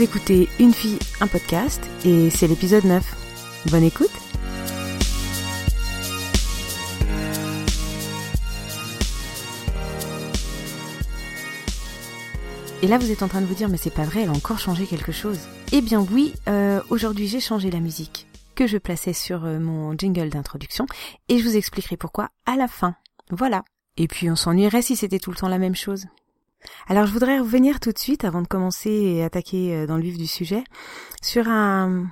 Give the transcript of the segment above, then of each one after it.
Écoutez Une fille, un podcast et c'est l'épisode 9. Bonne écoute Et là, vous êtes en train de vous dire, mais c'est pas vrai, elle a encore changé quelque chose. Eh bien oui, euh, aujourd'hui j'ai changé la musique que je plaçais sur euh, mon jingle d'introduction et je vous expliquerai pourquoi à la fin. Voilà. Et puis on s'ennuierait si c'était tout le temps la même chose. Alors je voudrais revenir tout de suite avant de commencer et attaquer euh, dans le vif du sujet sur un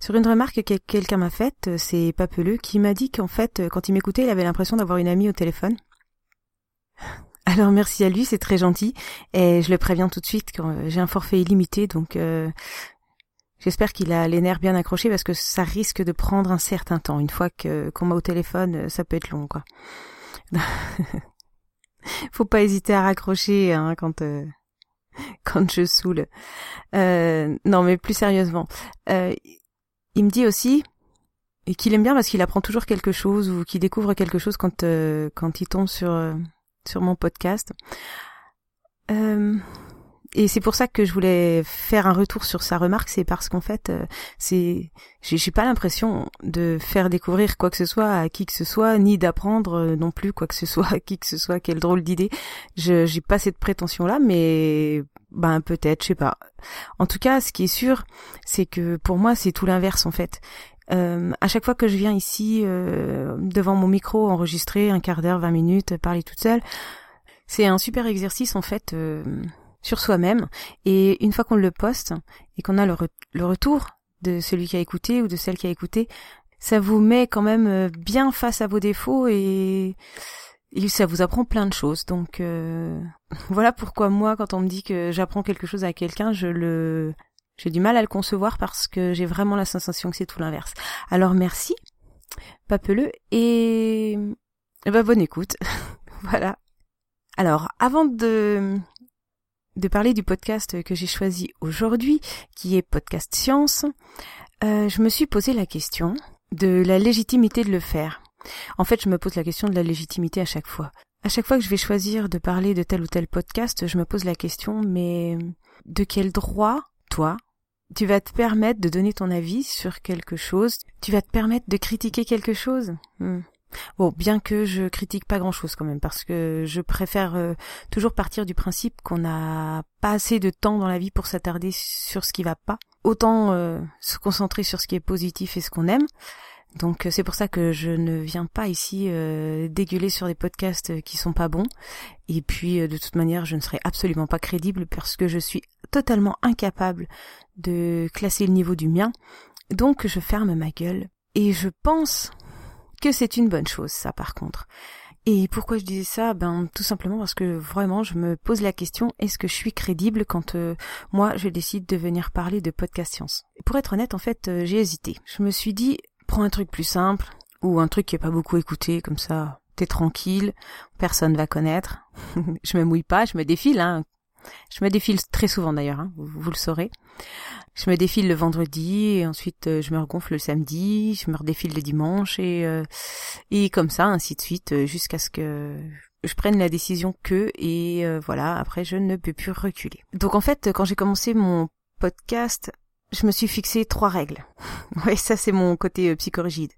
sur une remarque que quelqu'un m'a faite, c'est Papeleux, qui m'a dit qu'en fait, quand il m'écoutait, il avait l'impression d'avoir une amie au téléphone. Alors merci à lui, c'est très gentil. Et je le préviens tout de suite euh, j'ai un forfait illimité, donc euh, j'espère qu'il a les nerfs bien accrochés parce que ça risque de prendre un certain temps. Une fois que qu'on m'a au téléphone, euh, ça peut être long, quoi. Faut pas hésiter à raccrocher hein, quand quand je saoule. non, mais plus sérieusement, il me dit aussi et qu'il aime bien parce qu'il apprend toujours quelque chose ou qu'il découvre quelque chose quand quand il tombe sur sur mon podcast. Euh, et c'est pour ça que je voulais faire un retour sur sa remarque, c'est parce qu'en fait, euh, c'est, j'ai pas l'impression de faire découvrir quoi que ce soit à qui que ce soit, ni d'apprendre euh, non plus quoi que ce soit à qui que ce soit. Quelle drôle d'idée. Je j'ai pas cette prétention là, mais ben peut-être, je sais pas. En tout cas, ce qui est sûr, c'est que pour moi, c'est tout l'inverse en fait. Euh, à chaque fois que je viens ici euh, devant mon micro enregistrer un quart d'heure, vingt minutes, parler toute seule, c'est un super exercice en fait euh, sur soi-même. Et une fois qu'on le poste et qu'on a le, le, retour de celui qui a écouté ou de celle qui a écouté, ça vous met quand même bien face à vos défauts et, ça vous apprend plein de choses. Donc voilà pourquoi moi, quand on me dit que j'apprends quelque chose à quelqu'un, je le j'ai du mal à le concevoir parce que j'ai vraiment la sensation que c'est tout l'inverse. Alors merci, papeleux, et, et bah, bonne écoute. voilà. Alors, avant de, de parler du podcast que j'ai choisi aujourd'hui, qui est Podcast Science, euh, je me suis posé la question de la légitimité de le faire. En fait, je me pose la question de la légitimité à chaque fois. À chaque fois que je vais choisir de parler de tel ou tel podcast, je me pose la question, mais de quel droit, toi, tu vas te permettre de donner ton avis sur quelque chose, tu vas te permettre de critiquer quelque chose? Hmm. Bon, bien que je critique pas grand-chose quand même, parce que je préfère euh, toujours partir du principe qu'on n'a pas assez de temps dans la vie pour s'attarder sur ce qui va pas. Autant euh, se concentrer sur ce qui est positif et ce qu'on aime. Donc euh, c'est pour ça que je ne viens pas ici euh, dégueuler sur des podcasts qui sont pas bons. Et puis de toute manière, je ne serai absolument pas crédible parce que je suis totalement incapable de classer le niveau du mien. Donc je ferme ma gueule. Et je pense que c'est une bonne chose, ça par contre. Et pourquoi je disais ça? Ben tout simplement parce que vraiment je me pose la question est-ce que je suis crédible quand moi je décide de venir parler de podcast science? Pour être honnête, en fait, j'ai hésité. Je me suis dit prends un truc plus simple ou un truc qui est pas beaucoup écouté, comme ça t'es tranquille, personne va connaître. je me mouille pas, je me défile, hein. Je me défile très souvent d'ailleurs, hein, vous, le saurez. Je me défile le vendredi et ensuite euh, je me regonfle le samedi, je me redéfile le dimanche et euh, et comme ça ainsi de suite euh, jusqu'à ce que je prenne la décision que et voilà après je ne peux plus reculer. Donc en fait quand j'ai commencé mon podcast je me suis fixé trois règles. ouais, ça c'est mon côté euh, psychorigide.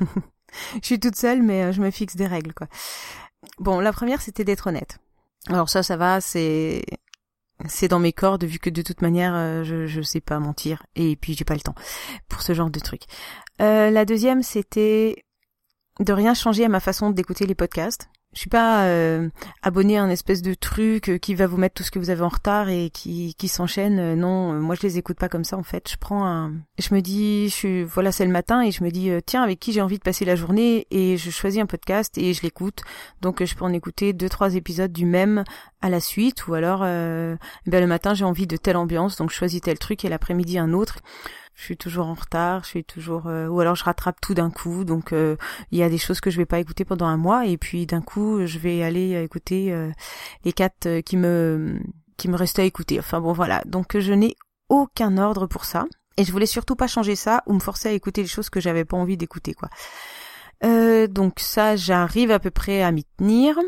je suis toute seule, mais euh, je me fixe des règles, quoi. Bon, la première c'était d'être honnête. Alors ça, ça va, c'est c'est dans mes cordes vu que de toute manière euh, je je sais pas mentir et puis j'ai pas le temps pour ce genre de truc. la deuxième c'était de rien changer à ma façon d'écouter les podcasts. Je suis pas euh, abonné à un espèce de truc euh, qui va vous mettre tout ce que vous avez en retard et qui, qui s'enchaîne. Euh, non, moi je les écoute pas comme ça en fait. Je prends un, je me dis, je suis, voilà c'est le matin et je me dis tiens avec qui j'ai envie de passer la journée et je choisis un podcast et je l'écoute. Donc je peux en écouter deux trois épisodes du même à la suite ou alors ben, le matin j'ai envie de telle ambiance donc je choisis tel truc et l'après-midi un autre je suis toujours en retard, je suis toujours euh, ou alors je rattrape tout d'un coup. Donc euh, il y a des choses que je vais pas écouter pendant un mois et puis d'un coup je vais aller écouter euh, les quatre qui me qui me restaient à écouter. Enfin bon voilà. Donc je n'ai aucun ordre pour ça et je voulais surtout pas changer ça ou me forcer à écouter les choses que j'avais pas envie d'écouter quoi. Euh, donc ça, j'arrive à peu près à m'y tenir.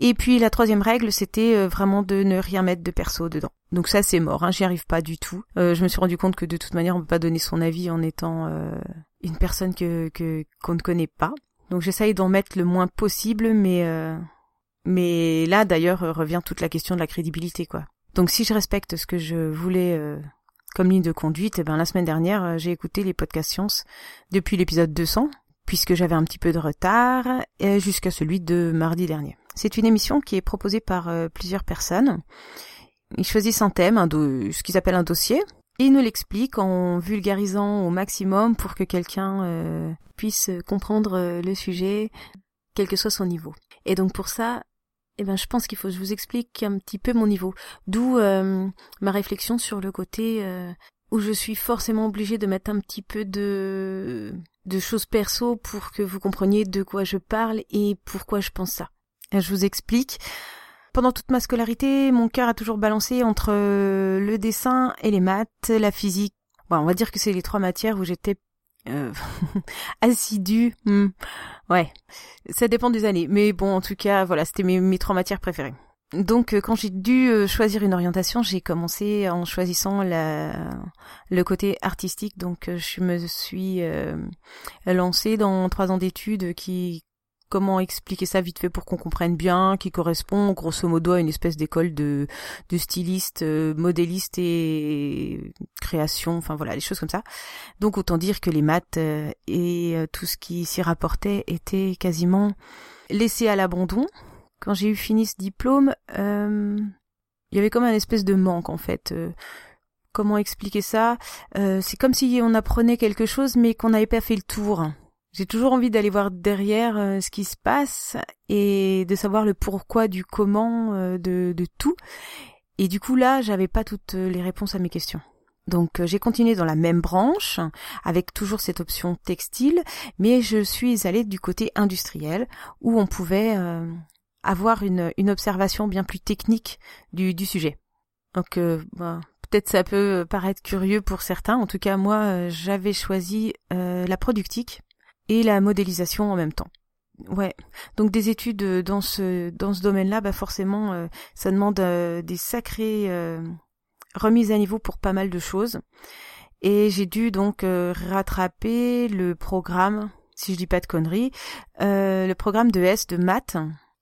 Et puis la troisième règle, c'était euh, vraiment de ne rien mettre de perso dedans. Donc ça, c'est mort, hein, j'y arrive pas du tout. Euh, je me suis rendu compte que de toute manière, on peut pas donner son avis en étant une personne que qu'on ne connaît pas. Donc j'essaye d'en mettre le moins possible, mais mais là d'ailleurs revient toute la question de la crédibilité, quoi. Donc si je respecte ce que je voulais comme ligne de conduite, eh ben la semaine dernière, j'ai écouté les podcasts sciences depuis l'épisode 200 puisque j'avais un petit peu de retard, jusqu'à celui de mardi dernier. C'est une émission qui est proposée par euh, plusieurs personnes. Ils choisissent un thème, ce qu'ils appellent un dossier, et ils nous l'expliquent en vulgarisant au maximum pour que quelqu'un euh, puisse comprendre euh, le sujet, quel que soit son niveau. Et donc pour ça, eh ben, je pense qu'il faut que je vous explique un petit peu mon niveau. D'où ma réflexion sur le côté où je suis forcément obligée de mettre un petit peu de de choses perso pour que vous compreniez de quoi je parle et pourquoi je pense ça. Je vous explique. Pendant toute ma scolarité, mon cœur a toujours balancé entre euh, le dessin et les maths, la physique. Bon, on va dire que c'est les trois matières où j'étais euh, assidue. Hmm. Ouais, ça dépend des années. Mais bon, en tout cas, voilà, c'était mes, mes trois matières préférées. Donc euh, quand j'ai dû euh, choisir une orientation, j'ai commencé en choisissant la, le côté artistique. Donc euh, je me suis lancée dans trois ans d'études qui comment expliquer ça vite fait pour qu'on comprenne bien, qui correspond grosso modo à une espèce d'école de, de styliste, modéliste et création, enfin voilà, les choses comme ça. Donc autant dire que les maths et tout ce qui s'y rapportait était quasiment laissé à l'abandon quand j'ai eu fini ce diplôme, euh, il y avait comme un espèce de manque en fait. Euh, comment expliquer ça? Euh, C'est comme si on apprenait quelque chose mais qu'on n'avait pas fait le tour. J'ai toujours envie d'aller voir derrière ce qui se passe et de savoir le pourquoi du comment de, de tout. Et du coup là, j'avais pas toutes les réponses à mes questions. Donc j'ai continué dans la même branche, avec toujours cette option textile, mais je suis allée du côté industriel, où on pouvait avoir une, une observation bien plus technique du, du sujet. Donc euh, bah, peut-être ça peut paraître curieux pour certains. En tout cas, moi, euh, j'avais choisi euh, la productique et la modélisation en même temps. Ouais. Donc des études dans ce dans ce domaine-là, bah forcément, ça demande des sacrées remises à niveau pour pas mal de choses. Et j'ai dû donc rattraper le programme, si je dis pas de conneries, le programme de S de maths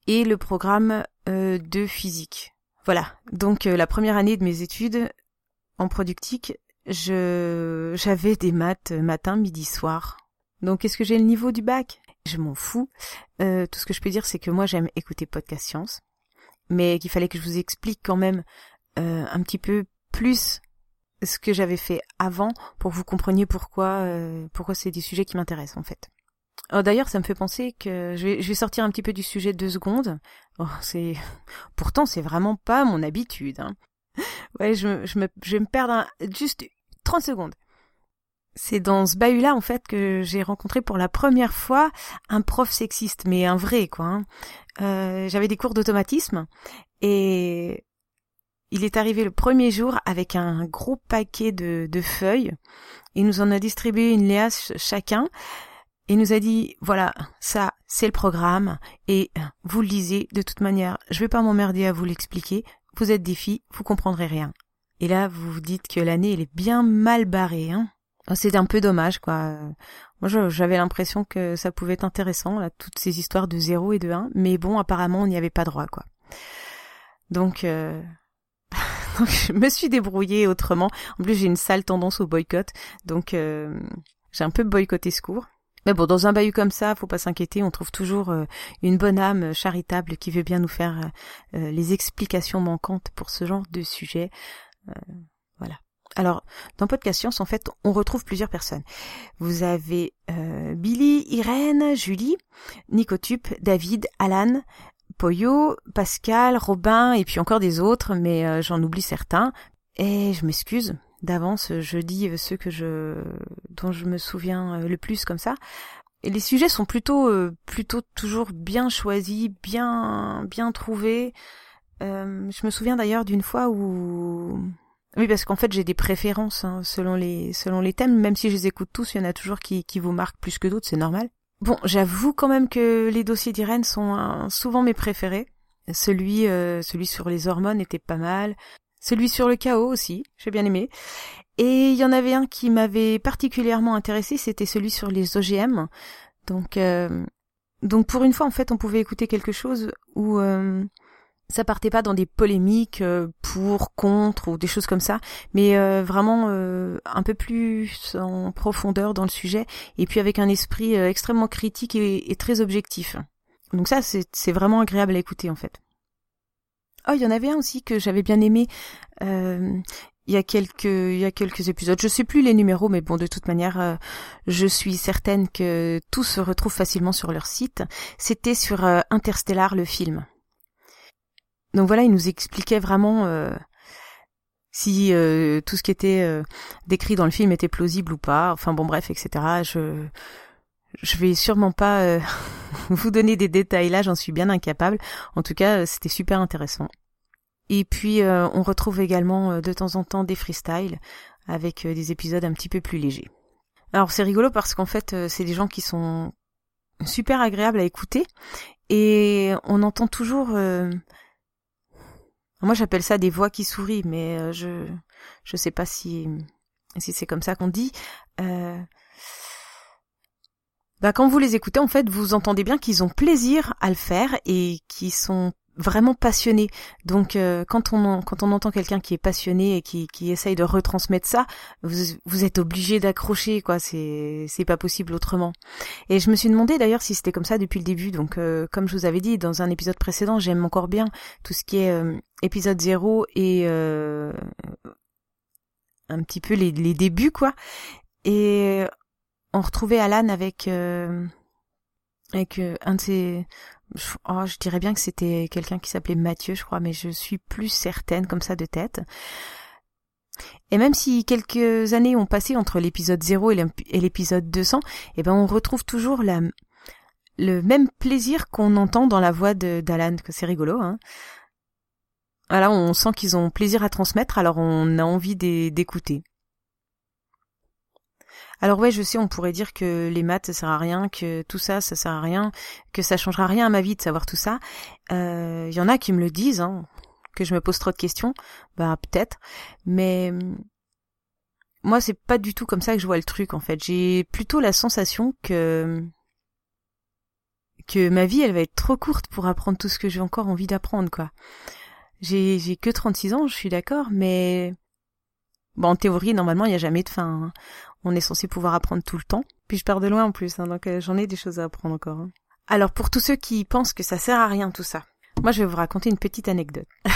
et le programme euh, de physique. Voilà. Donc euh, la première année de mes études en productique, je j'avais des maths matin, midi, soir. Donc est-ce que j'ai le niveau du bac? Je m'en fous. Euh, tout ce que je peux dire, c'est que moi j'aime écouter podcast science, mais qu'il fallait que je vous explique quand même un petit peu plus ce que j'avais fait avant pour que vous compreniez pourquoi pourquoi c'est des sujets qui m'intéressent en fait. Oh, D'ailleurs, ça me fait penser que je vais, sortir un petit peu du sujet de deux secondes. Oh, c'est pourtant c'est vraiment pas mon habitude. Hein. Ouais, je, je, me, je vais me perdre juste 30 secondes. C'est dans ce bahut-là, en fait, que j'ai rencontré pour la première fois un prof sexiste, mais un vrai, quoi. Hein. Euh, J'avais des cours d'automatisme et il est arrivé le premier jour avec un gros paquet de, de feuilles. Il nous en a distribué une liasse chacun. Il nous a dit, voilà, ça, c'est le programme, et vous le lisez, de toute manière, je vais pas m'emmerder à vous l'expliquer, vous êtes des filles, vous comprendrez rien. Et là, vous vous dites que l'année, elle est bien mal barrée, hein. Oh, c'est un peu dommage, quoi. Moi, j'avais l'impression que ça pouvait être intéressant, là, toutes ces histoires de 0 et de 1, mais bon, apparemment, on n'y avait pas droit, quoi. Donc, euh... je me suis débrouillée autrement. En plus, j'ai une sale tendance au boycott, donc euh... j'ai un peu boycotté ce cours. Mais bon, dans un bahut comme ça, faut pas s'inquiéter, on trouve toujours euh, une bonne âme charitable qui veut bien nous faire euh, les explications manquantes pour ce genre de sujet. Euh, voilà. Alors, dans Podcast Science, en fait, on retrouve plusieurs personnes. Vous avez Billy, Irène, Julie, Nicotup, David, Alan, Poyo, Pascal, Robin, et puis encore des autres, mais j'en oublie certains. Et je m'excuse, d'avance, je dis ceux que je dont je me souviens euh, le plus comme ça. Et les sujets sont plutôt euh, plutôt toujours bien choisis, bien bien trouvés. Euh, je me souviens d'ailleurs d'une fois où oui parce qu'en fait j'ai des préférences hein, selon les selon les thèmes, même si je les écoute tous, il y en a toujours qui qui vous marquent plus que d'autres, c'est normal. Bon, j'avoue quand même que les dossiers d'Irène sont souvent mes préférés. Celui, euh, celui sur les hormones était pas mal. Celui sur le chaos aussi, j'ai bien aimé. Et il y en avait un qui m'avait particulièrement intéressé, c'était celui sur les OGM. Donc, euh, donc pour une fois, en fait, on pouvait écouter quelque chose où euh, ça partait pas dans des polémiques euh, pour, contre ou des choses comme ça, mais euh, vraiment euh, un peu plus en profondeur dans le sujet et puis avec un esprit extrêmement critique et, très objectif. Donc ça, c'est vraiment agréable à écouter en fait. Oh, il y en avait un aussi que j'avais bien aimé. il y a quelques il y a quelques épisodes. Je sais plus les numéros, mais bon, de toute manière, je suis certaine que tout se retrouve facilement sur leur site. C'était sur Interstellar, le film. Donc voilà, il nous expliquait vraiment euh, si euh, tout ce qui était euh, décrit dans le film était plausible ou pas. Enfin bon, bref, etc. Je je vais sûrement pas vous donner des détails là, j'en suis bien incapable. En tout cas, c'était super intéressant. Et puis on retrouve également de temps en temps des freestyles avec des épisodes un petit peu plus légers. Alors c'est rigolo parce qu'en fait c'est des gens qui sont super agréables à écouter et on entend toujours moi, j'appelle ça des voix qui sourient, mais euh, je je sais pas si si c'est comme ça qu'on dit. Euh... Bah, quand vous les écoutez, en fait, vous entendez bien qu'ils ont plaisir à le faire et qu'ils sont vraiment passionné. Donc euh, quand on quand on entend quelqu'un qui est passionné et qui qui essaye de retransmettre ça, vous vous êtes obligé d'accrocher quoi. C'est c'est pas possible autrement. Et je me suis demandé d'ailleurs si c'était comme ça depuis le début. Donc euh, comme je vous avais dit dans un épisode précédent, j'aime encore bien tout ce qui est euh, épisode 0 et un petit peu les les débuts quoi. Et on retrouvait Alan avec avec un de ses oh, je dirais bien que c'était quelqu'un qui s'appelait Mathieu, je crois, mais je suis plus certaine comme ça de tête. Et même si quelques années ont passé entre l'épisode 0 et l'épisode 200, eh ben on retrouve toujours la, le même plaisir qu'on entend dans la voix d'Alan, que c'est rigolo. Hein. Voilà, on sent qu'ils ont plaisir à transmettre, alors on a envie d'écouter. Alors ouais, je sais, on pourrait dire que les maths ça sert à rien, que tout ça ça sert à rien, que ça changera rien à ma vie de savoir tout ça. Il euh, y en a qui me le disent, hein, que je me pose trop de questions. Bah peut-être, mais hum, moi c'est pas du tout comme ça que je vois le truc en fait. J'ai plutôt la sensation que que ma vie elle va être trop courte pour apprendre tout ce que j'ai encore envie d'apprendre quoi. J'ai j'ai que 36 ans, je suis d'accord, mais Bon, en théorie, normalement, il n'y a jamais de fin. Hein on est censé pouvoir apprendre tout le temps. Puis je pars de loin en plus, hein, donc euh, j'en ai des choses à apprendre encore. Hein. Alors pour tous ceux qui pensent que ça sert à rien tout ça, moi je vais vous raconter une petite anecdote.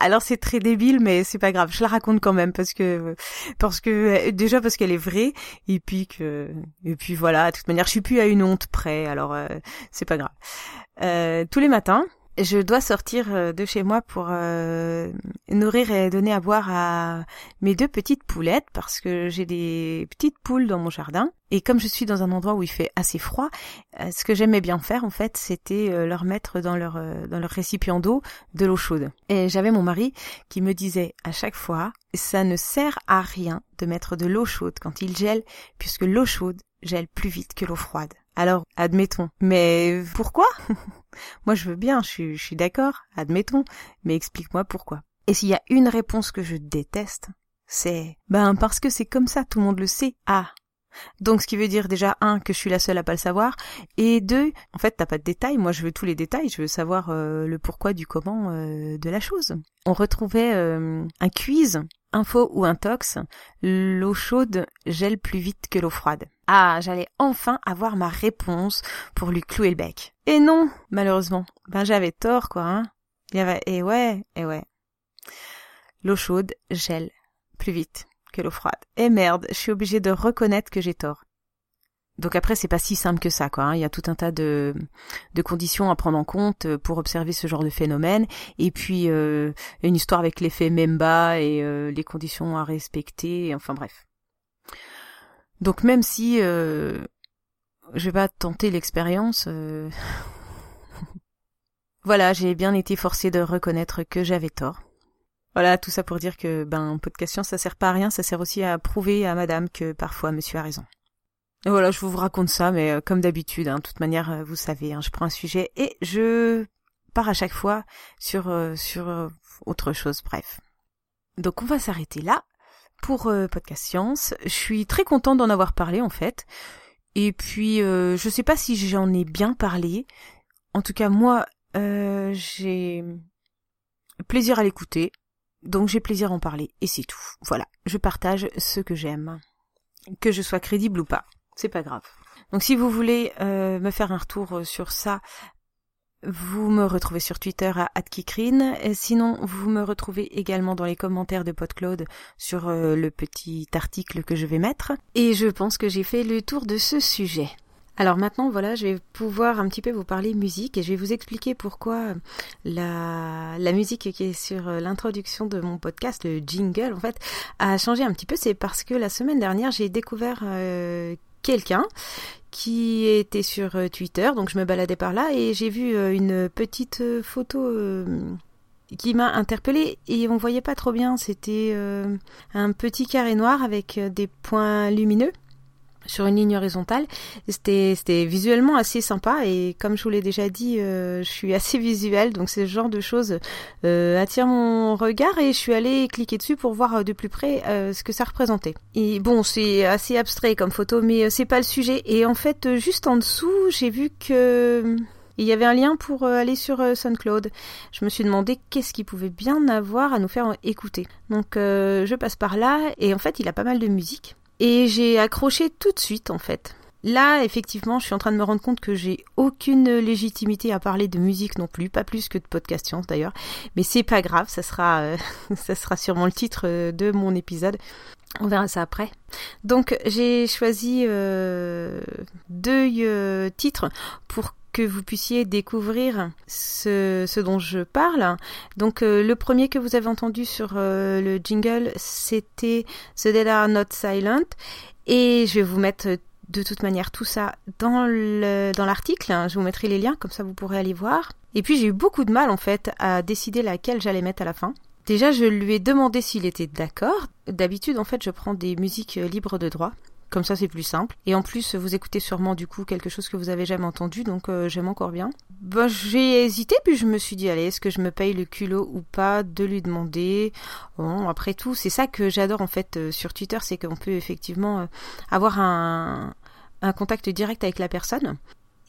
Alors c'est très débile, mais c'est pas grave. Je la raconte quand même parce que parce que euh, déjà parce qu'elle est vraie et puis que et puis voilà. De toute manière, je suis plus à une honte près. Alors euh, c'est pas grave. Euh, tous les matins, je dois sortir euh, de chez moi pour euh, nourrir et donner à boire à mes deux petites poulettes parce que j'ai des petites poules dans mon jardin et comme je suis dans un endroit où il fait assez froid, euh, ce que j'aimais bien faire en fait, c'était leur mettre dans leur dans leur récipient d'eau de l'eau chaude. Et j'avais mon mari qui me disait à chaque fois, ça ne sert à rien de mettre de l'eau chaude quand il gèle puisque l'eau chaude gèle plus vite que l'eau froide. Alors, admettons. Mais pourquoi? Moi, je veux bien, je suis, d'accord, admettons, mais explique-moi pourquoi. Et s'il y a une réponse que je déteste, c'est ben parce que c'est comme ça, tout le monde le sait. Ah. Donc ce qui veut dire déjà un que je suis la seule à pas le savoir et deux en fait t'as pas de détails moi je veux tous les détails je veux savoir euh, le pourquoi du comment euh, de la chose. On retrouvait euh, un quiz info ou intox l'eau chaude gèle plus vite que l'eau froide. Ah, j'allais enfin avoir ma réponse pour lui clouer le bec. Et non, malheureusement. Ben j'avais tort, quoi, hein. Il y avait, et ouais, et ouais. L'eau chaude gèle plus vite que l'eau froide. Et merde, je suis obligée de reconnaître que j'ai tort. Donc après, c'est pas si simple que ça, quoi. Hein. Il y a tout un tas de, de conditions à prendre en compte euh, pour observer ce genre de phénomène. Et puis euh, une histoire avec l'effet Memba et euh, les conditions à respecter. Enfin bref. Donc même si euh, je vais pas tenter l'expérience, euh, voilà, j'ai bien été forcée de reconnaître que j'avais tort. Voilà, tout ça pour dire que ben podcast science ça sert pas à rien, ça sert aussi à prouver à madame que parfois monsieur a raison. Voilà, je vous raconte ça, mais euh, comme d'habitude, hein, de toute manière, euh, vous savez, hein, je prends un sujet et je pars à chaque fois sur euh, sur autre chose. Bref. Donc on va s'arrêter là pour podcast science. Je suis très contente d'en avoir parlé en fait. Et puis je sais pas si j'en ai bien parlé. En tout cas moi j'ai plaisir à l'écouter. Donc j'ai plaisir à en parler et c'est tout. Voilà, je partage ce que j'aime. Que je sois crédible ou pas c'est pas grave. Donc si vous voulez euh, me faire un retour euh, sur ça, vous me retrouvez sur Twitter à @kikrine. Sinon, vous me retrouvez également dans les commentaires de PodCloud sur euh, le petit article que je vais mettre. Et je pense que j'ai fait le tour de ce sujet. Alors maintenant, voilà, je vais pouvoir un petit peu vous parler musique et je vais vous expliquer pourquoi la, la musique qui est sur l'introduction de mon podcast, le jingle, en fait, a changé un petit peu. C'est parce que la semaine dernière, j'ai découvert quelqu'un qui était sur euh, Twitter, donc je me baladais par là et j'ai vu euh, une petite euh, photo qui m'a interpellée et on voyait pas trop bien, c'était un petit carré noir avec des points lumineux sur une ligne horizontale. C'était visuellement assez sympa et comme je vous l'ai déjà dit, euh, je suis assez visuelle donc ce genre de choses euh, attire mon regard et je suis allée cliquer dessus pour voir euh, de plus près ce que ça représentait. Et bon, c'est assez abstrait comme photo mais c'est pas le sujet et en fait juste en dessous, j'ai vu que il y avait un lien pour aller sur SoundCloud. Je me suis demandé qu'est-ce qu'il pouvait bien avoir à nous faire écouter. Donc je passe par là et en fait il a pas mal de musique. Et j'ai accroché tout de suite en fait. Là, effectivement, je suis en train de me rendre compte que j'ai aucune légitimité à parler de musique non plus, pas plus que de podcast science d'ailleurs. Mais c'est pas grave, ça sera, euh, ça sera sûrement le titre euh, de mon épisode. On verra ça après. Donc j'ai choisi euh, deux titres pour que vous puissiez découvrir ce, dont je parle. Donc euh, le premier que vous avez entendu sur euh, le jingle, c'était The Dead Are Not Silent. Et je vais vous mettre de toute manière tout ça dans l'article. Je vous mettrai les liens, comme ça vous pourrez aller voir. Et puis j'ai eu beaucoup de mal en fait à décider laquelle j'allais mettre à la fin. Déjà, je lui ai demandé s'il était d'accord. D'habitude, en fait, je prends des musiques libres de droit. Comme ça, c'est plus simple. Et en plus, vous écoutez sûrement du coup quelque chose que vous avez jamais entendu, donc euh, j'aime encore bien. Bah, j'ai hésité, puis je me suis dit, allez, est-ce que je me paye le culot ou pas de lui demander? Bon, après tout, c'est ça que j'adore en fait euh, sur Twitter, c'est qu'on peut effectivement euh, avoir un, un contact direct avec la personne.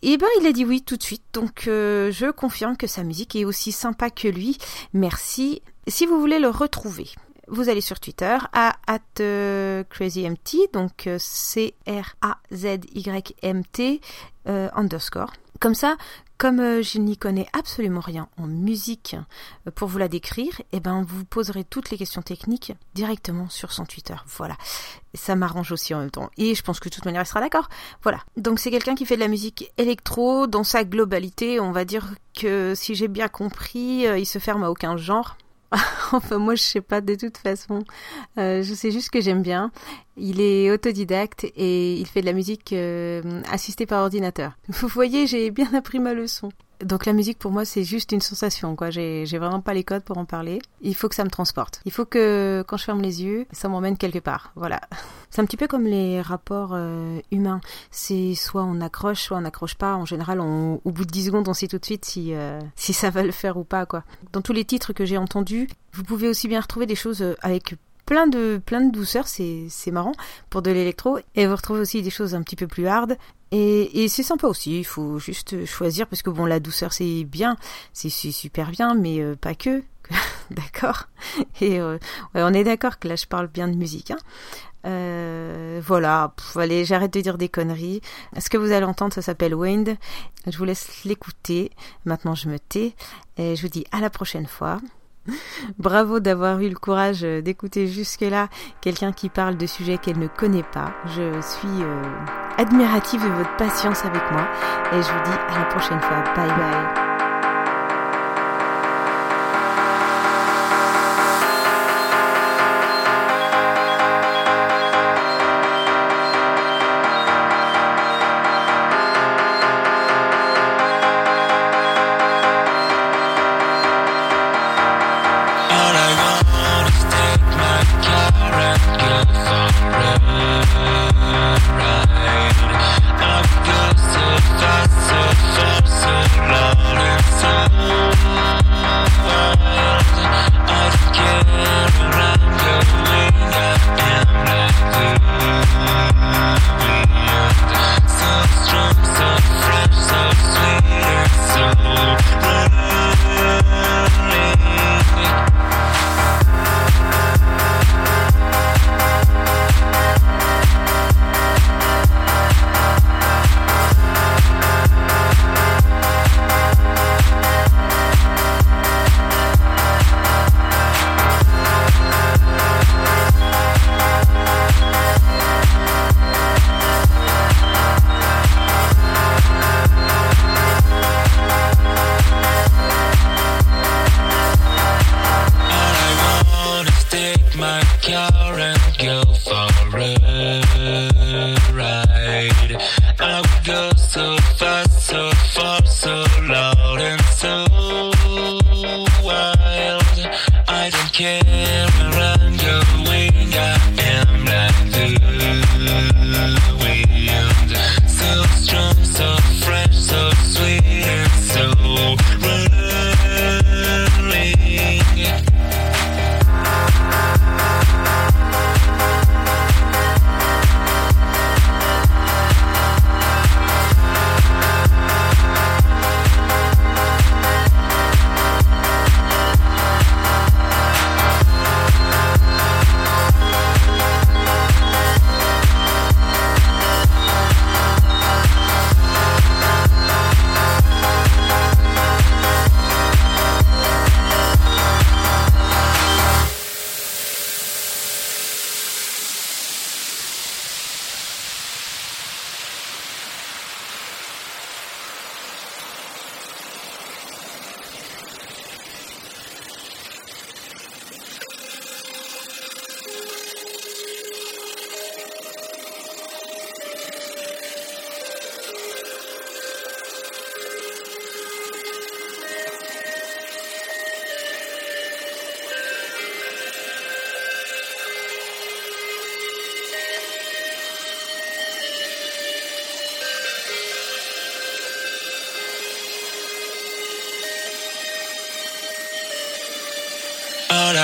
Et ben il a dit oui tout de suite, donc je confirme que sa musique est aussi sympa que lui. Merci. Si vous voulez le retrouver, vous allez sur Twitter à at crazymt, donc euh, C-R-A-Z-Y-M-T euh, underscore. Comme ça, comme euh, je n'y connais absolument rien en musique pour vous la décrire, eh ben vous poserez toutes les questions techniques directement sur son Twitter. Voilà. Ça m'arrange aussi en même temps. Et je pense que de toute manière, il sera d'accord. Voilà. Donc c'est quelqu'un qui fait de la musique électro dans sa globalité. On va dire que si j'ai bien compris, il se ferme à aucun genre. enfin moi je sais pas de toute façon. Euh, je sais juste que j'aime bien. Il est autodidacte et il fait de la musique euh, assistée par ordinateur. Vous voyez, j'ai bien appris ma leçon. Donc la musique pour moi c'est juste une sensation quoi. J'ai vraiment pas les codes pour en parler. Il faut que ça me transporte. Il faut que quand je ferme les yeux, ça m'emmène quelque part. Voilà. C'est un petit peu comme les rapports euh, humains. C'est soit on accroche, soit on n'accroche pas. En général, au bout de 10 secondes, on sait tout de suite si euh, si ça va le faire ou pas quoi. Dans tous les titres que j'ai entendus, vous pouvez aussi bien retrouver des choses euh, avec plein de plein de douceur, c'est c'est marrant pour de l'électro et vous retrouvez aussi des choses un petit peu plus hard et, et c'est sympa aussi, il faut juste choisir parce que bon la douceur c'est bien, c'est super bien mais euh, pas que. d'accord Et euh, ouais, on est d'accord que là je parle bien de musique hein. Euh, voilà, allez, j'arrête de dire des conneries. Ce que vous allez entendre, ça s'appelle Wind. Je vous laisse l'écouter. Maintenant, je me tais et je vous dis à la prochaine fois. Bravo d'avoir eu le courage euh, d'écouter jusque-là quelqu'un qui parle de sujets qu'elle ne connaît pas. Je suis euh, admirative de votre patience avec moi et je vous dis à la prochaine fois. Bye bye.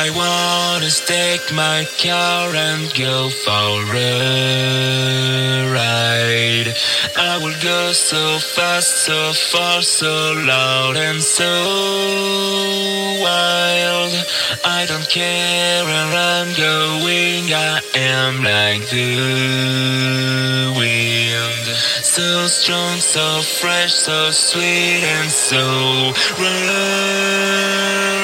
I wanna take my car and go for a ride. I will go so fast, so far, so loud and so wild. I don't care where I'm going, I am like the wind. So strong, so fresh, so sweet and so rolling.